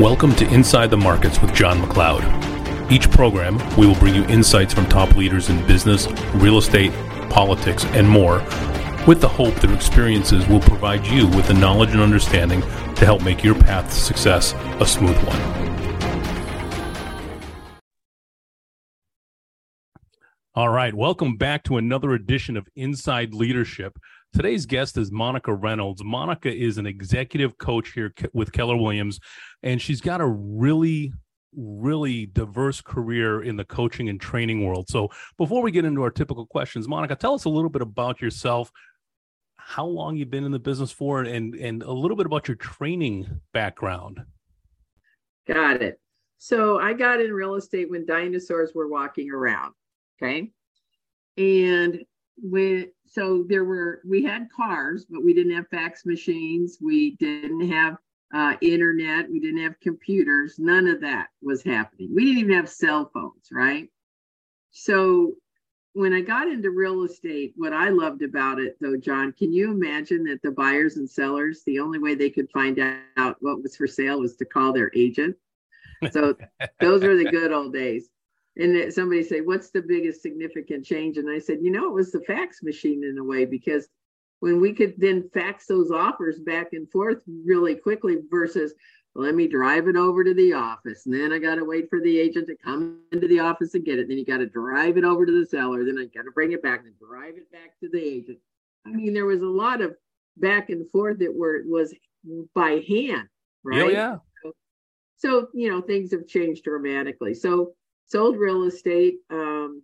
Welcome to Inside the Markets with Jon McLeod. Each program, we will bring you insights from top leaders in business, real estate, politics, and more, with the hope that experiences will provide you with the knowledge and understanding to help make your path to success a smooth one. All right, welcome back to another edition of Inside Leadership. Today's guest is Monica Reynolds. Monica is an executive coach here with Keller Williams, and she's got a really really diverse career in the coaching and training world. So, before we get into our typical questions, Monica, tell us a little bit about yourself, how long you've been in the business for, and and a little bit about your training background. Got it. So, I got in real estate when dinosaurs were walking around. Okay. And when so there were we had cars but we didn't have fax machines. We didn't have uh, internet. We didn't have computers. None of that was happening. We didn't even have cell phones right? So when i got into real estate what i loved about it though john can you imagine that the buyers and sellers the only way they could find out what was for sale was to call their agent? So those were the good old days and somebody say, "What's the biggest significant change?" And I said, "You know, it was the fax machine in a way because when we could then fax those offers back and forth really quickly versus let me drive it over to the office and then I got to wait for the agent to come into the office and get it. Then you got to drive it over to the seller. Then I got to bring it back and drive it back to the agent. I mean, there was a lot of back and forth that were was by hand, oh, right? Oh, yeah. So, so you know, things have changed dramatically. So sold real estate, um,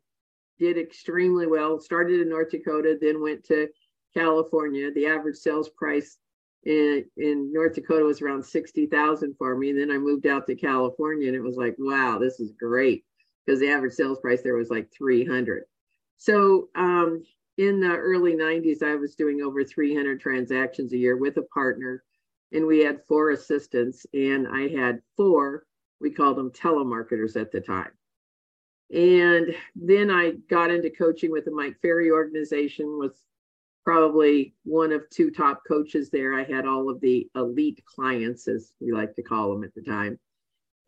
did extremely well. Started in North Dakota, then went to California. The average sales price in, in North Dakota was around 60,000 for me. And then I moved out to California and it was like, wow, this is great because the average sales price there was like 300. So um, in the early 90s, I was doing over 300 transactions a year with a partner, and we had four assistants, and I had four, we called them telemarketers at the time. And then I got into coaching with the Mike Ferry organization, was probably one of two top coaches there. I had all of the elite clients, as we like to call them at the time,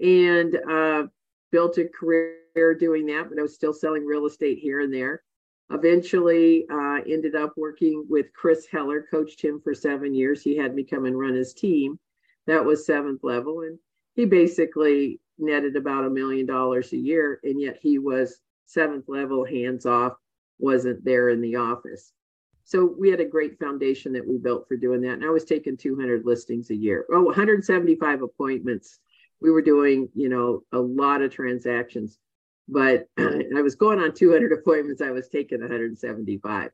and uh, built a career doing that, but I was still selling real estate here and there. Eventually, uh, ended up working with Chris Heller, coached him for seven years. He had me come and run his team. That was seventh level. And he basically netted about a million dollars a year, and yet he was seventh level, hands off, wasn't there in the office. So we had a great foundation that we built for doing that. And I was taking 200 listings a year. Oh, 175 appointments. We were doing, you know, a lot of transactions, but I was going on 200 appointments. I was taking 175.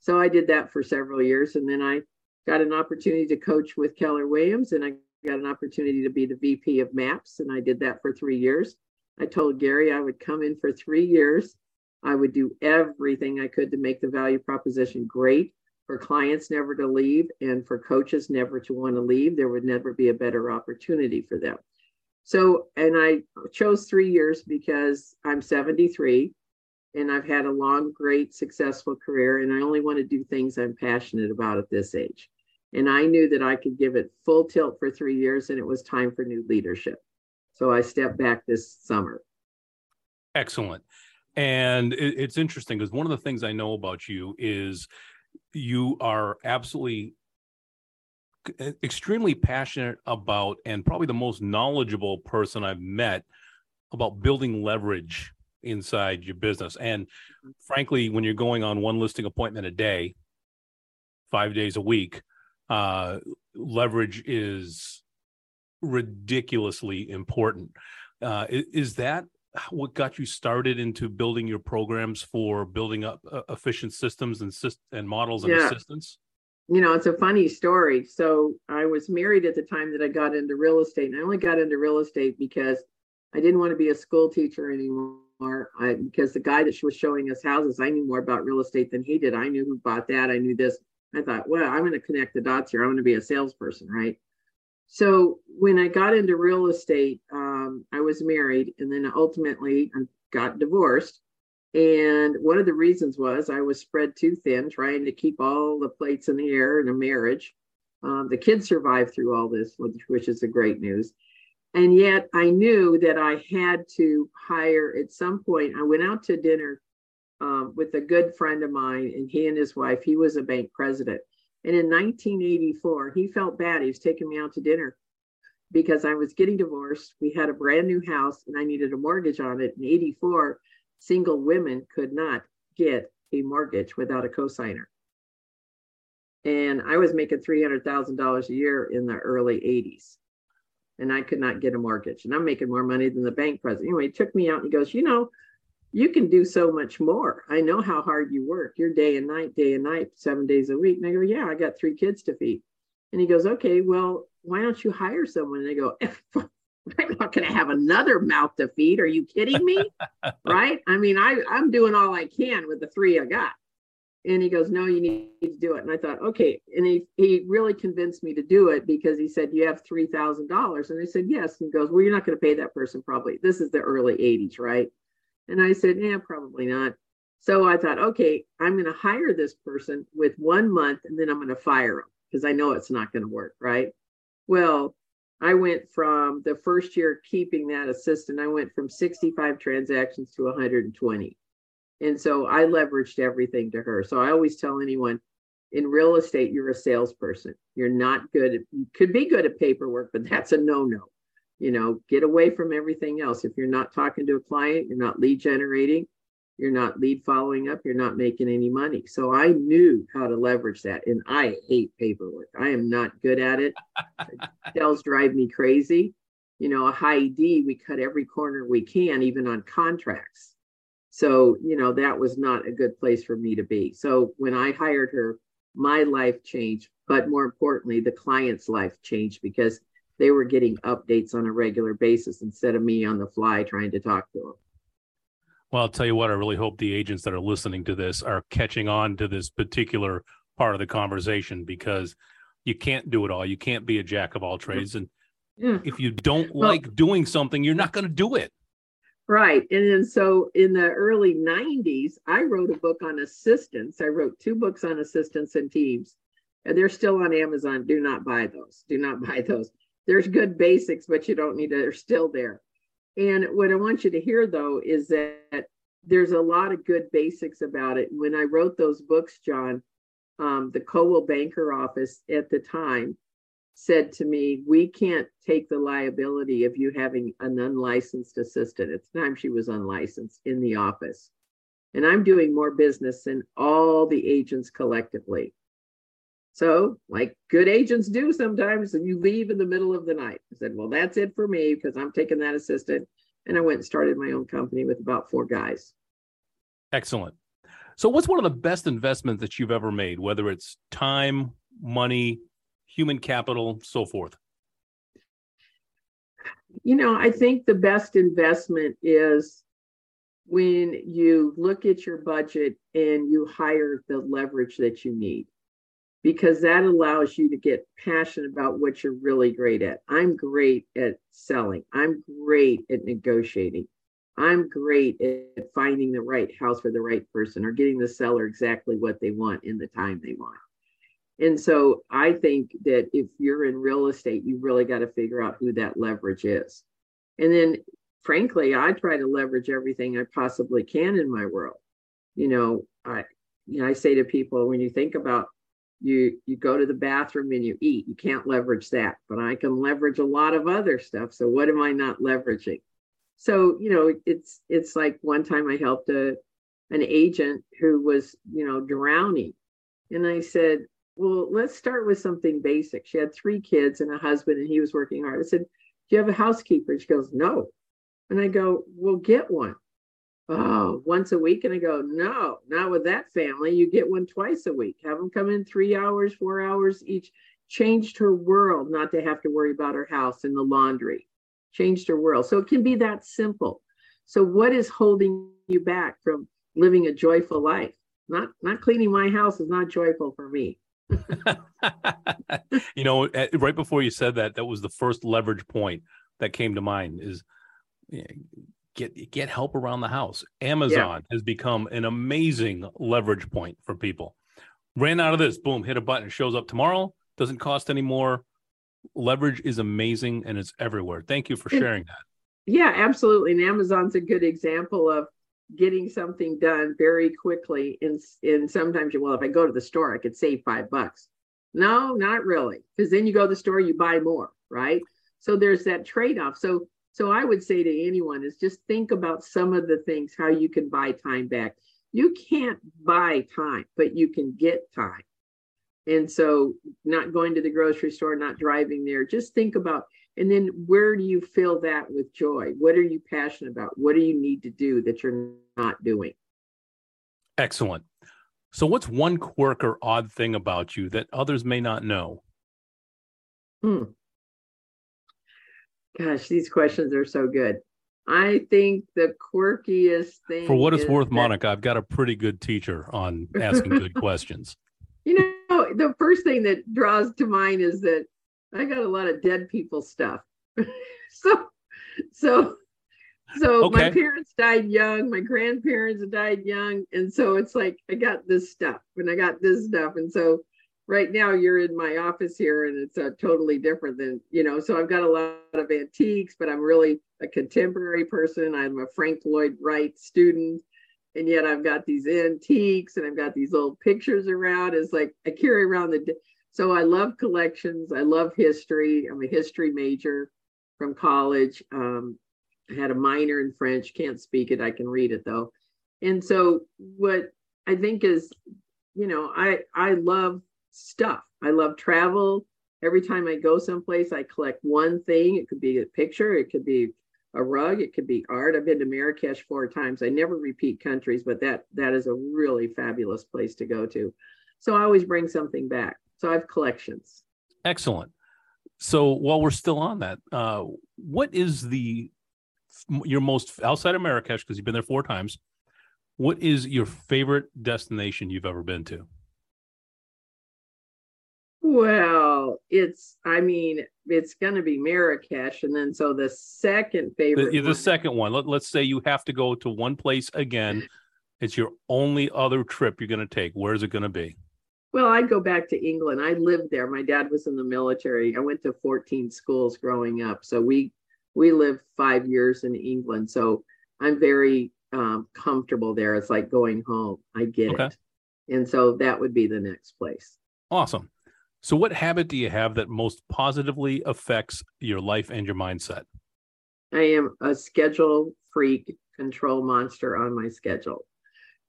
So I did that for several years. And then I got an opportunity to coach with Keller Williams and I got an opportunity to be the VP of MAPS, and I did that for three years. I told Gary I would come in for three years. I would do everything I could to make the value proposition great for clients never to leave and for coaches never to want to leave. There would never be a better opportunity for them. So, and I chose three years because I'm 73 and I've had a long, great, successful career, and I only want to do things I'm passionate about at this age. And I knew that I could give it full tilt for three years and it was time for new leadership. So I stepped back this summer. Excellent. And it's interesting because one of the things I know about you is you are absolutely extremely passionate about and probably the most knowledgeable person I've met about building leverage inside your business. And mm-hmm. frankly, when you're going on one listing appointment a day, five days a week, uh, leverage is ridiculously important. Uh, is that what got you started into building your programs for building up uh, efficient systems and and models and yeah. assistants? You know, it's a funny story. So I was married at the time that I got into real estate, and I only got into real estate because I didn't want to be a school teacher anymore. I, because the guy that she was showing us houses, I knew more about real estate than he did. I knew who bought that. I knew this. I thought, well, I'm going to connect the dots here. I'm going to be a salesperson, right? So when I got into real estate, um, I was married and then ultimately got divorced. And one of the reasons was I was spread too thin, trying to keep all the plates in the air in a marriage. Um, the kids survived through all this, which, which is the great news. And yet I knew that I had to hire at some point. I went out to dinner um, with a good friend of mine, and he and his wife, he was a bank president. And in 1984, he felt bad. He was taking me out to dinner because I was getting divorced. We had a brand new house and I needed a mortgage on it. In 84, single women could not get a mortgage without a cosigner. And I was making $300,000 a year in the early 80s. And I could not get a mortgage. And I'm making more money than the bank president. Anyway, he took me out and he goes, You know, you can do so much more. I know how hard you work. You're day and night, day and night, seven days a week. And I go, Yeah, I got three kids to feed. And he goes, Okay, well, why don't you hire someone? And they go, I'm not going to have another mouth to feed. Are you kidding me? right? I mean, I, I'm doing all I can with the three I got. And he goes, No, you need to do it. And I thought, okay. And he, he really convinced me to do it because he said, You have $3,000. And I said, Yes. And he goes, Well, you're not going to pay that person probably. This is the early 80s, right? And I said, Yeah, probably not. So I thought, okay, I'm going to hire this person with one month and then I'm going to fire them because I know it's not going to work, right? Well, I went from the first year keeping that assistant, I went from 65 transactions to 120. And so I leveraged everything to her. So I always tell anyone in real estate, you're a salesperson. You're not good at, you could be good at paperwork, but that's a no no. You know, get away from everything else. If you're not talking to a client, you're not lead generating, you're not lead following up, you're not making any money. So I knew how to leverage that. And I hate paperwork. I am not good at it. Sales drive me crazy. You know, a high D, we cut every corner we can, even on contracts. So, you know, that was not a good place for me to be. So when I hired her, my life changed. But more importantly, the client's life changed because they were getting updates on a regular basis instead of me on the fly trying to talk to them. Well, I'll tell you what, I really hope the agents that are listening to this are catching on to this particular part of the conversation because you can't do it all. You can't be a jack of all mm-hmm. trades. And yeah. if you don't well, like doing something, you're not going to do it. Right. And then so in the early 90s, I wrote a book on assistants. I wrote two books on assistants and teams, and they're still on Amazon. Do not buy those. Do not buy those. There's good basics, but you don't need to, they're still there. And what I want you to hear though is that there's a lot of good basics about it. When I wrote those books, Jon, um, the Coldwell Banker office at the time said to me, We can't take the liability of you having an unlicensed assistant. At the time, she was unlicensed in the office. And I'm doing more business than all the agents collectively. So, like good agents do sometimes, and you leave in the middle of the night. I said, Well, that's it for me because I'm taking that assistant. And I went and started my own company with about four guys. Excellent. So, what's one of the best investments that you've ever made, whether it's time, money, human capital, so forth? You know, I think the best investment is when you look at your budget and you hire the leverage that you need because that allows you to get passionate about what you're really great at. I'm great at selling. I'm great at negotiating. I'm great at finding the right house for the right person or getting the seller exactly what they want in the time they want. And so I think that if you're in real estate, you really got to figure out who that leverage is. And then, frankly, I try to leverage everything I possibly can in my world. You know, I, you know, I say to people when you think about you you go to the bathroom and you eat. You can't leverage that but i can leverage a lot of other stuff. So what am i not leveraging? So you know it's it's like one time i helped a an agent who was you know drowning. And i said well let's start with something basic. She had three kids and a husband and he was working hard. I said do you have a housekeeper? She goes no. And i go well get one oh, once a week. And I go, no, not with that family. You get one twice a week. Have them come in three hours, four hours each. Changed her world not to have to worry about her house and the laundry. Changed her world. So it can be that simple. So what is holding you back from living a joyful life? Not not cleaning my house is not joyful for me. you know, eh, right before you said that, that was the first leverage point that came to mind is eh, get get help around the house. Amazon yeah. has become an amazing leverage point for people. Ran out of this, boom, hit a button, it shows up tomorrow, doesn't cost any more. leverage is amazing and it's everywhere. Thank you for sharing that. Yeah, absolutely. And Amazon's a good example of getting something done very quickly. And, and sometimes you, well, if I go to the store, I could save five bucks. No, not really. Because then you go to the store, you buy more, right? So there's that trade off. So, so I would say to anyone is just think about some of the things, how you can buy time back. You can't buy time, but you can get time. And so, not going to the grocery store, not driving there, just think about, and then where do you fill that with joy? What are you passionate about? What do you need to do that you're not doing? Excellent. So, what's one quirk or odd thing about you that others may not know? Hmm. Gosh, these questions are so good. I think the quirkiest thing. For what it's worth, that... Monica, I've got a pretty good teacher on asking good questions. You know, the first thing that draws to mind is that I got a lot of dead people stuff. so, so, so okay. my parents died young, my grandparents died young, and so it's like I got this stuff and I got this stuff, and so right now you're in my office here and it's uh, totally different than you know so i've got a lot of antiques but i'm really a contemporary person. I'm a frank lloyd wright student. And yet i've got these antiques and i've got these old pictures around. It's like i carry around the so i love collections. I love history. I'm a history major from college. Um, i had a minor in french. Can't speak it. I can read it though. And so what i think is you know i i love stuff. I love travel. Every time I go someplace, I collect one thing. It could be a picture, it could be a rug, it could be art. I've been to Marrakesh four times. I never repeat countries, but that that is a really fabulous place to go to. So I always bring something back. So I have collections. Excellent. So while we're still on that, uh, what is the your most outside of Marrakesh because you've been there four times? What is your favorite destination you've ever been to? Well, it's, I mean, it's going to be Marrakesh. And then so the second favorite. The, the second one, let, let's say you have to go to one place again. It's your only other trip you're going to take. Where's it going to be? Well, I'd go back to England. I lived there. My dad was in the military. I went to 14 schools growing up. So we, we lived five years in England. So I'm very um, comfortable there. It's like going home. I get okay. it. And so that would be the next place. Awesome. So, what habit do you have that most positively affects your life and your mindset? I am a schedule freak, control monster on my schedule.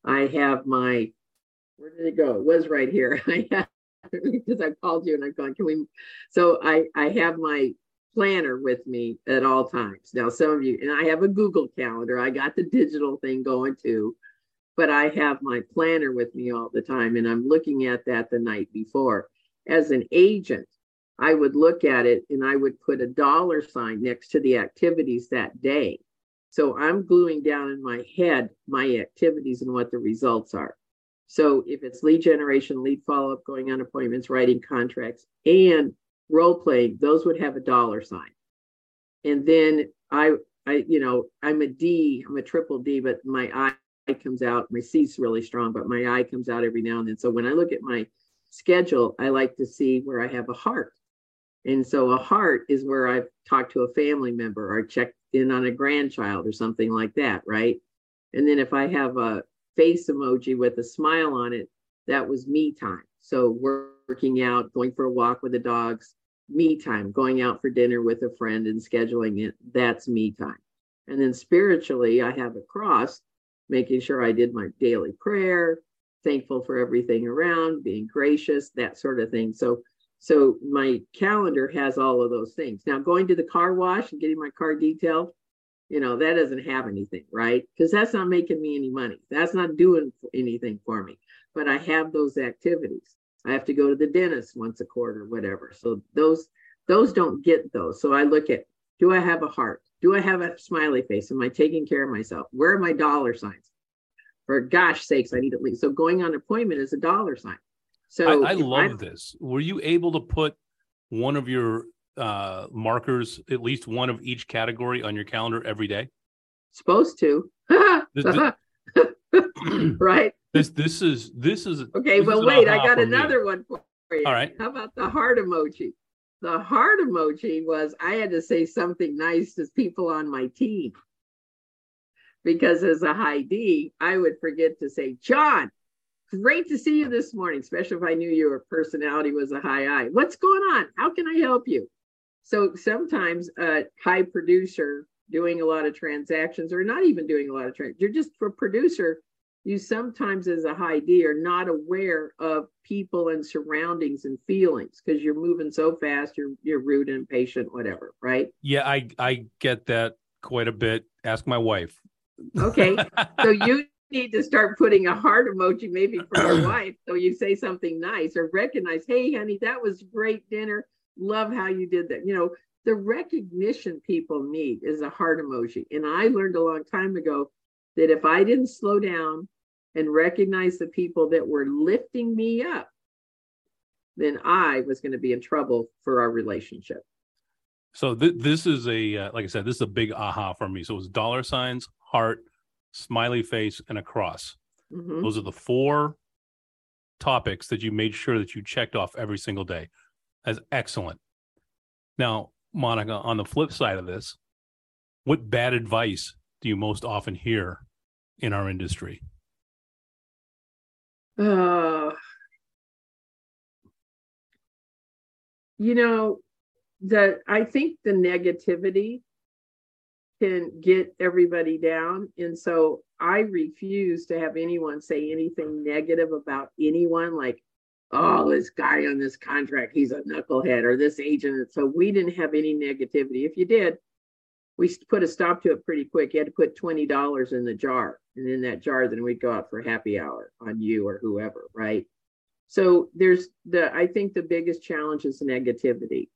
I have my, where did it go? It was right here. I have, because I called you and I've gone, can we? So, I, I have my planner with me at all times. Now, some of you, and I have a Google Calendar, I got the digital thing going too, but I have my planner with me all the time and I'm looking at that the night before as an agent, I would look at it and I would put a dollar sign next to the activities that day. So I'm gluing down in my head my activities and what the results are. So if it's lead generation, lead follow up, going on appointments, writing contracts, and role playing, those would have a dollar sign. And then I, I, you know, I'm a D, I'm a triple D, but my I comes out. My C's really strong, but my I comes out every now and then. So when I look at my schedule, I like to see where I have a heart. And so a heart is where I've talked to a family member or checked in on a grandchild or something like that, right? And then if I have a face emoji with a smile on it, that was me time. So working out, going for a walk with the dogs, me time, going out for dinner with a friend and scheduling it, that's me time. And then spiritually, I have a cross, making sure I did my daily prayer, thankful for everything around, being gracious, that sort of thing. So so my calendar has all of those things. Now going to the car wash and getting my car detailed, you know, that doesn't have anything, right? Because that's not making me any money. That's not doing anything for me. But I have those activities. I have to go to the dentist once a quarter, whatever. So those those don't get those. So I look at do I have a heart? Do I have a smiley face? Am I taking care of myself? Where are my dollar signs? For gosh sakes, I need at least. So going on appointment is a dollar sign. So I, I love I'm, this. Were you able to put one of your uh, markers, at least one of each category on your calendar every day? Supposed to. this, this, right. This this is this is okay. this well, is wait, I got another me. one for you. All right. How about the heart emoji? the heart emoji was I had to say something nice to people on my team. Because as a high D, I would forget to say, Jon, great to see you this morning, especially if I knew your personality was a high I. What's going on? How can I help you? So sometimes a high producer doing a lot of transactions or not even doing a lot of transactions, you're just for producer you sometimes as a high D are not aware of people and surroundings and feelings because you're moving so fast, you're you're rude and impatient, whatever, right? Yeah, I I get that quite a bit. Ask my wife. Okay. so you need to start putting a heart emoji maybe for your wife so you say something nice or recognize, hey honey, that was great dinner. Love how you did that. You know, the recognition people need is a heart emoji. And I learned a long time ago that if I didn't slow down and recognize the people that were lifting me up, then I was going to be in trouble for our relationship. So th- this is a uh, like I said, this is a big aha for me. So it's dollar signs, heart, smiley face, and a cross. Mm-hmm. Those are the four topics that you made sure that you checked off every single day. That's excellent. Now, Monica, on the flip side of this, what bad advice do you most often hear in our industry? Uh, you know, that I think the negativity can get everybody down. And so I refuse to have anyone say anything negative about anyone, like, oh, this guy on this contract, he's a knucklehead, or this agent. So we didn't have any negativity. If you did, we put a stop to it pretty quick. You had to put $20 in the jar. And in that jar, then we'd go out for happy hour on you or whoever, right? So there's the, I think the biggest challenge is negativity.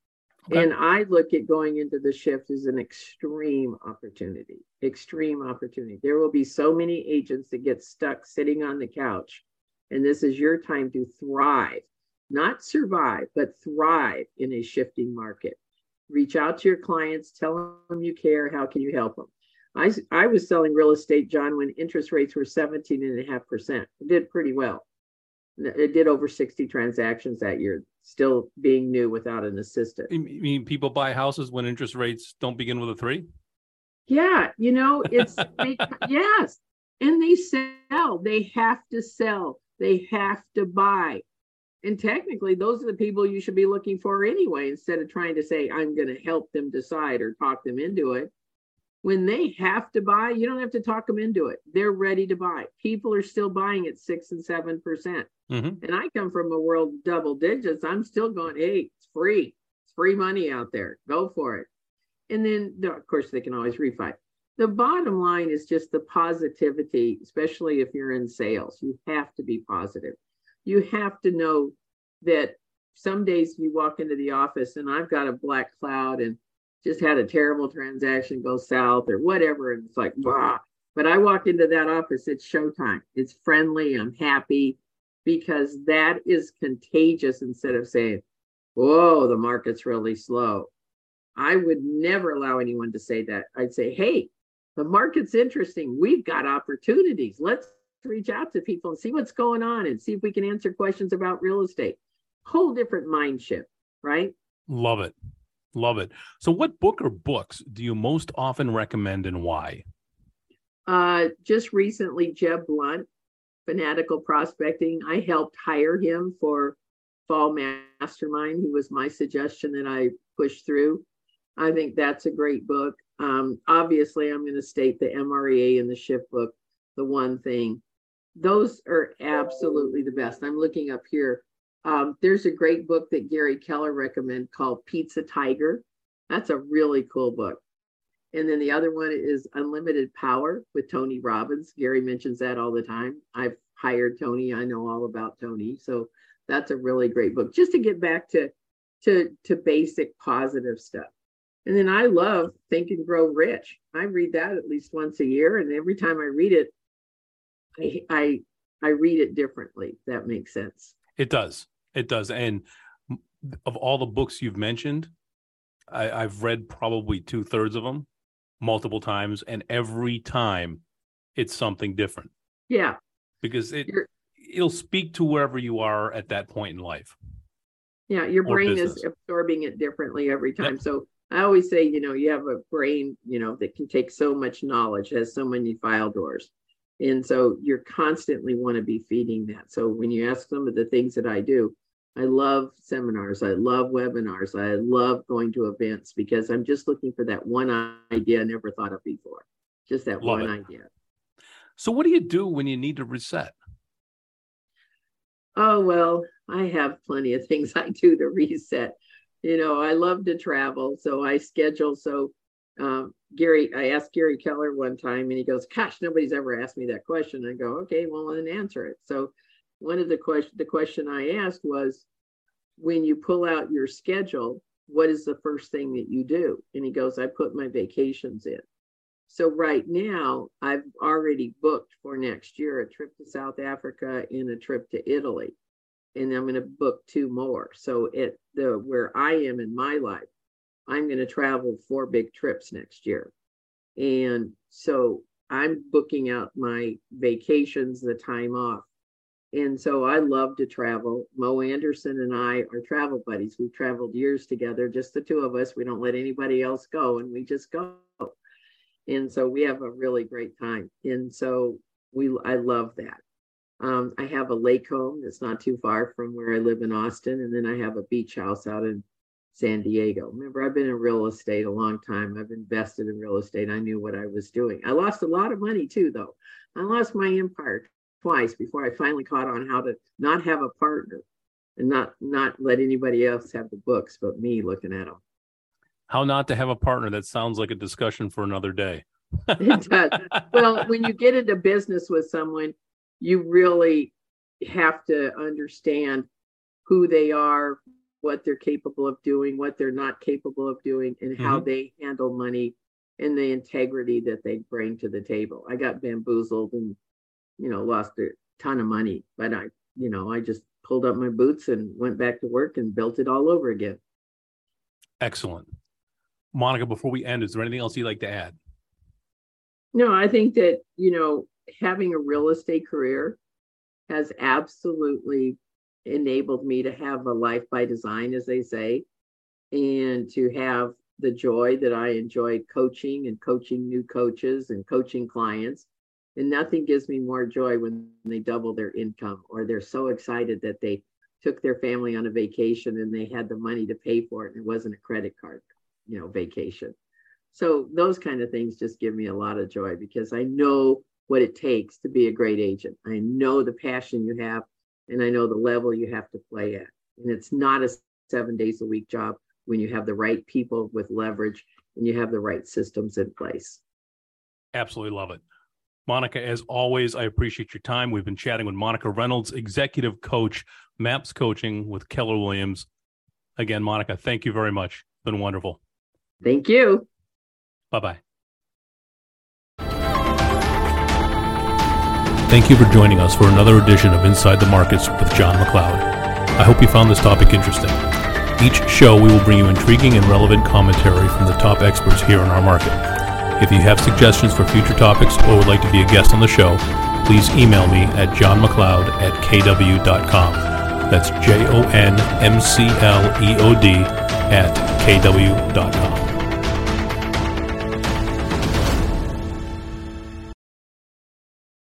Okay. And I look at going into the shift as an extreme opportunity, extreme opportunity. There will be so many agents that get stuck sitting on the couch. And this is your time to thrive, not survive, but thrive in a shifting market reach out to your clients, tell them you care. How can you help them? I, I was selling real estate, Jon, when interest rates were 17 and a half percent. Did pretty well. It did over 60 transactions that year, still being new without an assistant. You mean people buy houses when interest rates don't begin with a three? Yeah, you know, it's they, yes. And they sell. They have to sell. They have to buy. And technically, those are the people you should be looking for anyway, instead of trying to say, I'm going to help them decide or talk them into it. When they have to buy, you don't have to talk them into it. They're ready to buy. People are still buying at six and seven percent. Mm-hmm. And I come from a world double digits. I'm still going, hey, it's free. It's free money out there. Go for it. And then, of course, they can always refi. The bottom line is just the positivity, especially if you're in sales. You have to be positive you have to know that some days you walk into the office and I've got a black cloud and just had a terrible transaction go south or whatever. And it's like, wow. But I walk into that office, it's showtime. It's friendly. I'm happy because that is contagious instead of saying, whoa, the market's really slow. I would never allow anyone to say that. I'd say, hey, the market's interesting. We've got opportunities. Let's reach out to people and see what's going on and see if we can answer questions about real estate. Whole different mind shift, right? Love it. Love it. So, what book or books do you most often recommend and why? Uh, just recently, Jeb Blount, Fanatical Prospecting. I helped hire him for Fall Mastermind. He was my suggestion that I pushed through. I think that's a great book. Um, obviously, I'm going to state the MREA and the Shift book, the one thing those are absolutely the best. I'm looking up here. Um, there's a great book that Gary Keller recommended called Pizza Tiger. That's a really cool book. And then the other one is Unlimited Power with Tony Robbins. Gary mentions that all the time. I've hired Tony. I know all about Tony. So that's a really great book just to get back to to to basic positive stuff. And then I love Think and Grow Rich. I read that at least once a year and every time I read it I, I I read it differently. That makes sense. It does. It does. And of all the books you've mentioned, I, I've read probably two thirds of them multiple times, and every time it's something different. Yeah. Because it You're... it'll speak to wherever you are at that point in life. Yeah, your brain is absorbing it differently every time. Yep. So I always say, you know, you have a brain, you know, that can take so much knowledge, has so many file doors. And so you're constantly want to be feeding that. So when you ask some of the things that I do, I love seminars, I love webinars, I love going to events because I'm just looking for that one idea I never thought of before. Just that love one it. idea. So what do you do when you need to reset? Oh well, I have plenty of things I do to reset. You know, I love to travel, so I schedule so um, Gary, I asked Gary Keller one time and he goes, Gosh, nobody's ever asked me that question. I go, Okay, well, then answer it. So one of the question the question I asked was, when you pull out your schedule, what is the first thing that you do? And he goes, I put my vacations in. So right now, I've already booked for next year a trip to South Africa and a trip to Italy. And I'm going to book two more. So at the where I am in my life, I'm going to travel four big trips next year. And so I'm booking out my vacations, the time off. And so I love to travel. Mo Anderson and I are travel buddies. We've traveled years together, just the two of us. We don't let anybody else go and we just go. And so we have a really great time. And so we I love that. Um, I have a lake home that's not too far from where I live in Austin. And then I have a beach house out in San Diego. Remember, I've been in real estate a long time. I've invested in real estate. I knew what I was doing. I lost a lot of money too, though. I lost my empire twice before I finally caught on how to not have a partner and not not let anybody else have the books but me looking at them. How not to have a partner? That sounds like a discussion for another day. it does. Well, when you get into business with someone, you really have to understand who they are, what they're capable of doing, what they're not capable of doing, and how mm-hmm. they handle money and the integrity that they bring to the table. I got bamboozled and, you know, lost a ton of money, but I, you know, I just pulled up my boots and went back to work and built it all over again. Excellent. Monica, before we end, is there anything else you'd like to add? No, I think that, you know, having a real estate career has absolutely enabled me to have a life by design, as they say, and to have the joy that I enjoy coaching and coaching new coaches and coaching clients. And nothing gives me more joy when they double their income or they're so excited that they took their family on a vacation and they had the money to pay for it and it wasn't a credit card, you know, vacation. So those kind of things just give me a lot of joy because I know what it takes to be a great agent. I know the passion you have and I know the level you have to play at. And it's not a seven days a week job when you have the right people with leverage and you have the right systems in place. Absolutely love it. Monica, as always, I appreciate your time. We've been chatting with Monica Reynolds, executive coach, MAPS coaching with Keller Williams. Again, Monica, thank you very much. It's been wonderful. Thank you. Bye bye. Thank you for joining us for another edition of Inside the Markets with Jon McLeod. I hope you found this topic interesting. Each show, we will bring you intriguing and relevant commentary from the top experts here in our market. If you have suggestions for future topics or would like to be a guest on the show, please email me at jonmcleod at kw.com. That's J O N M C L E O D at kw.com.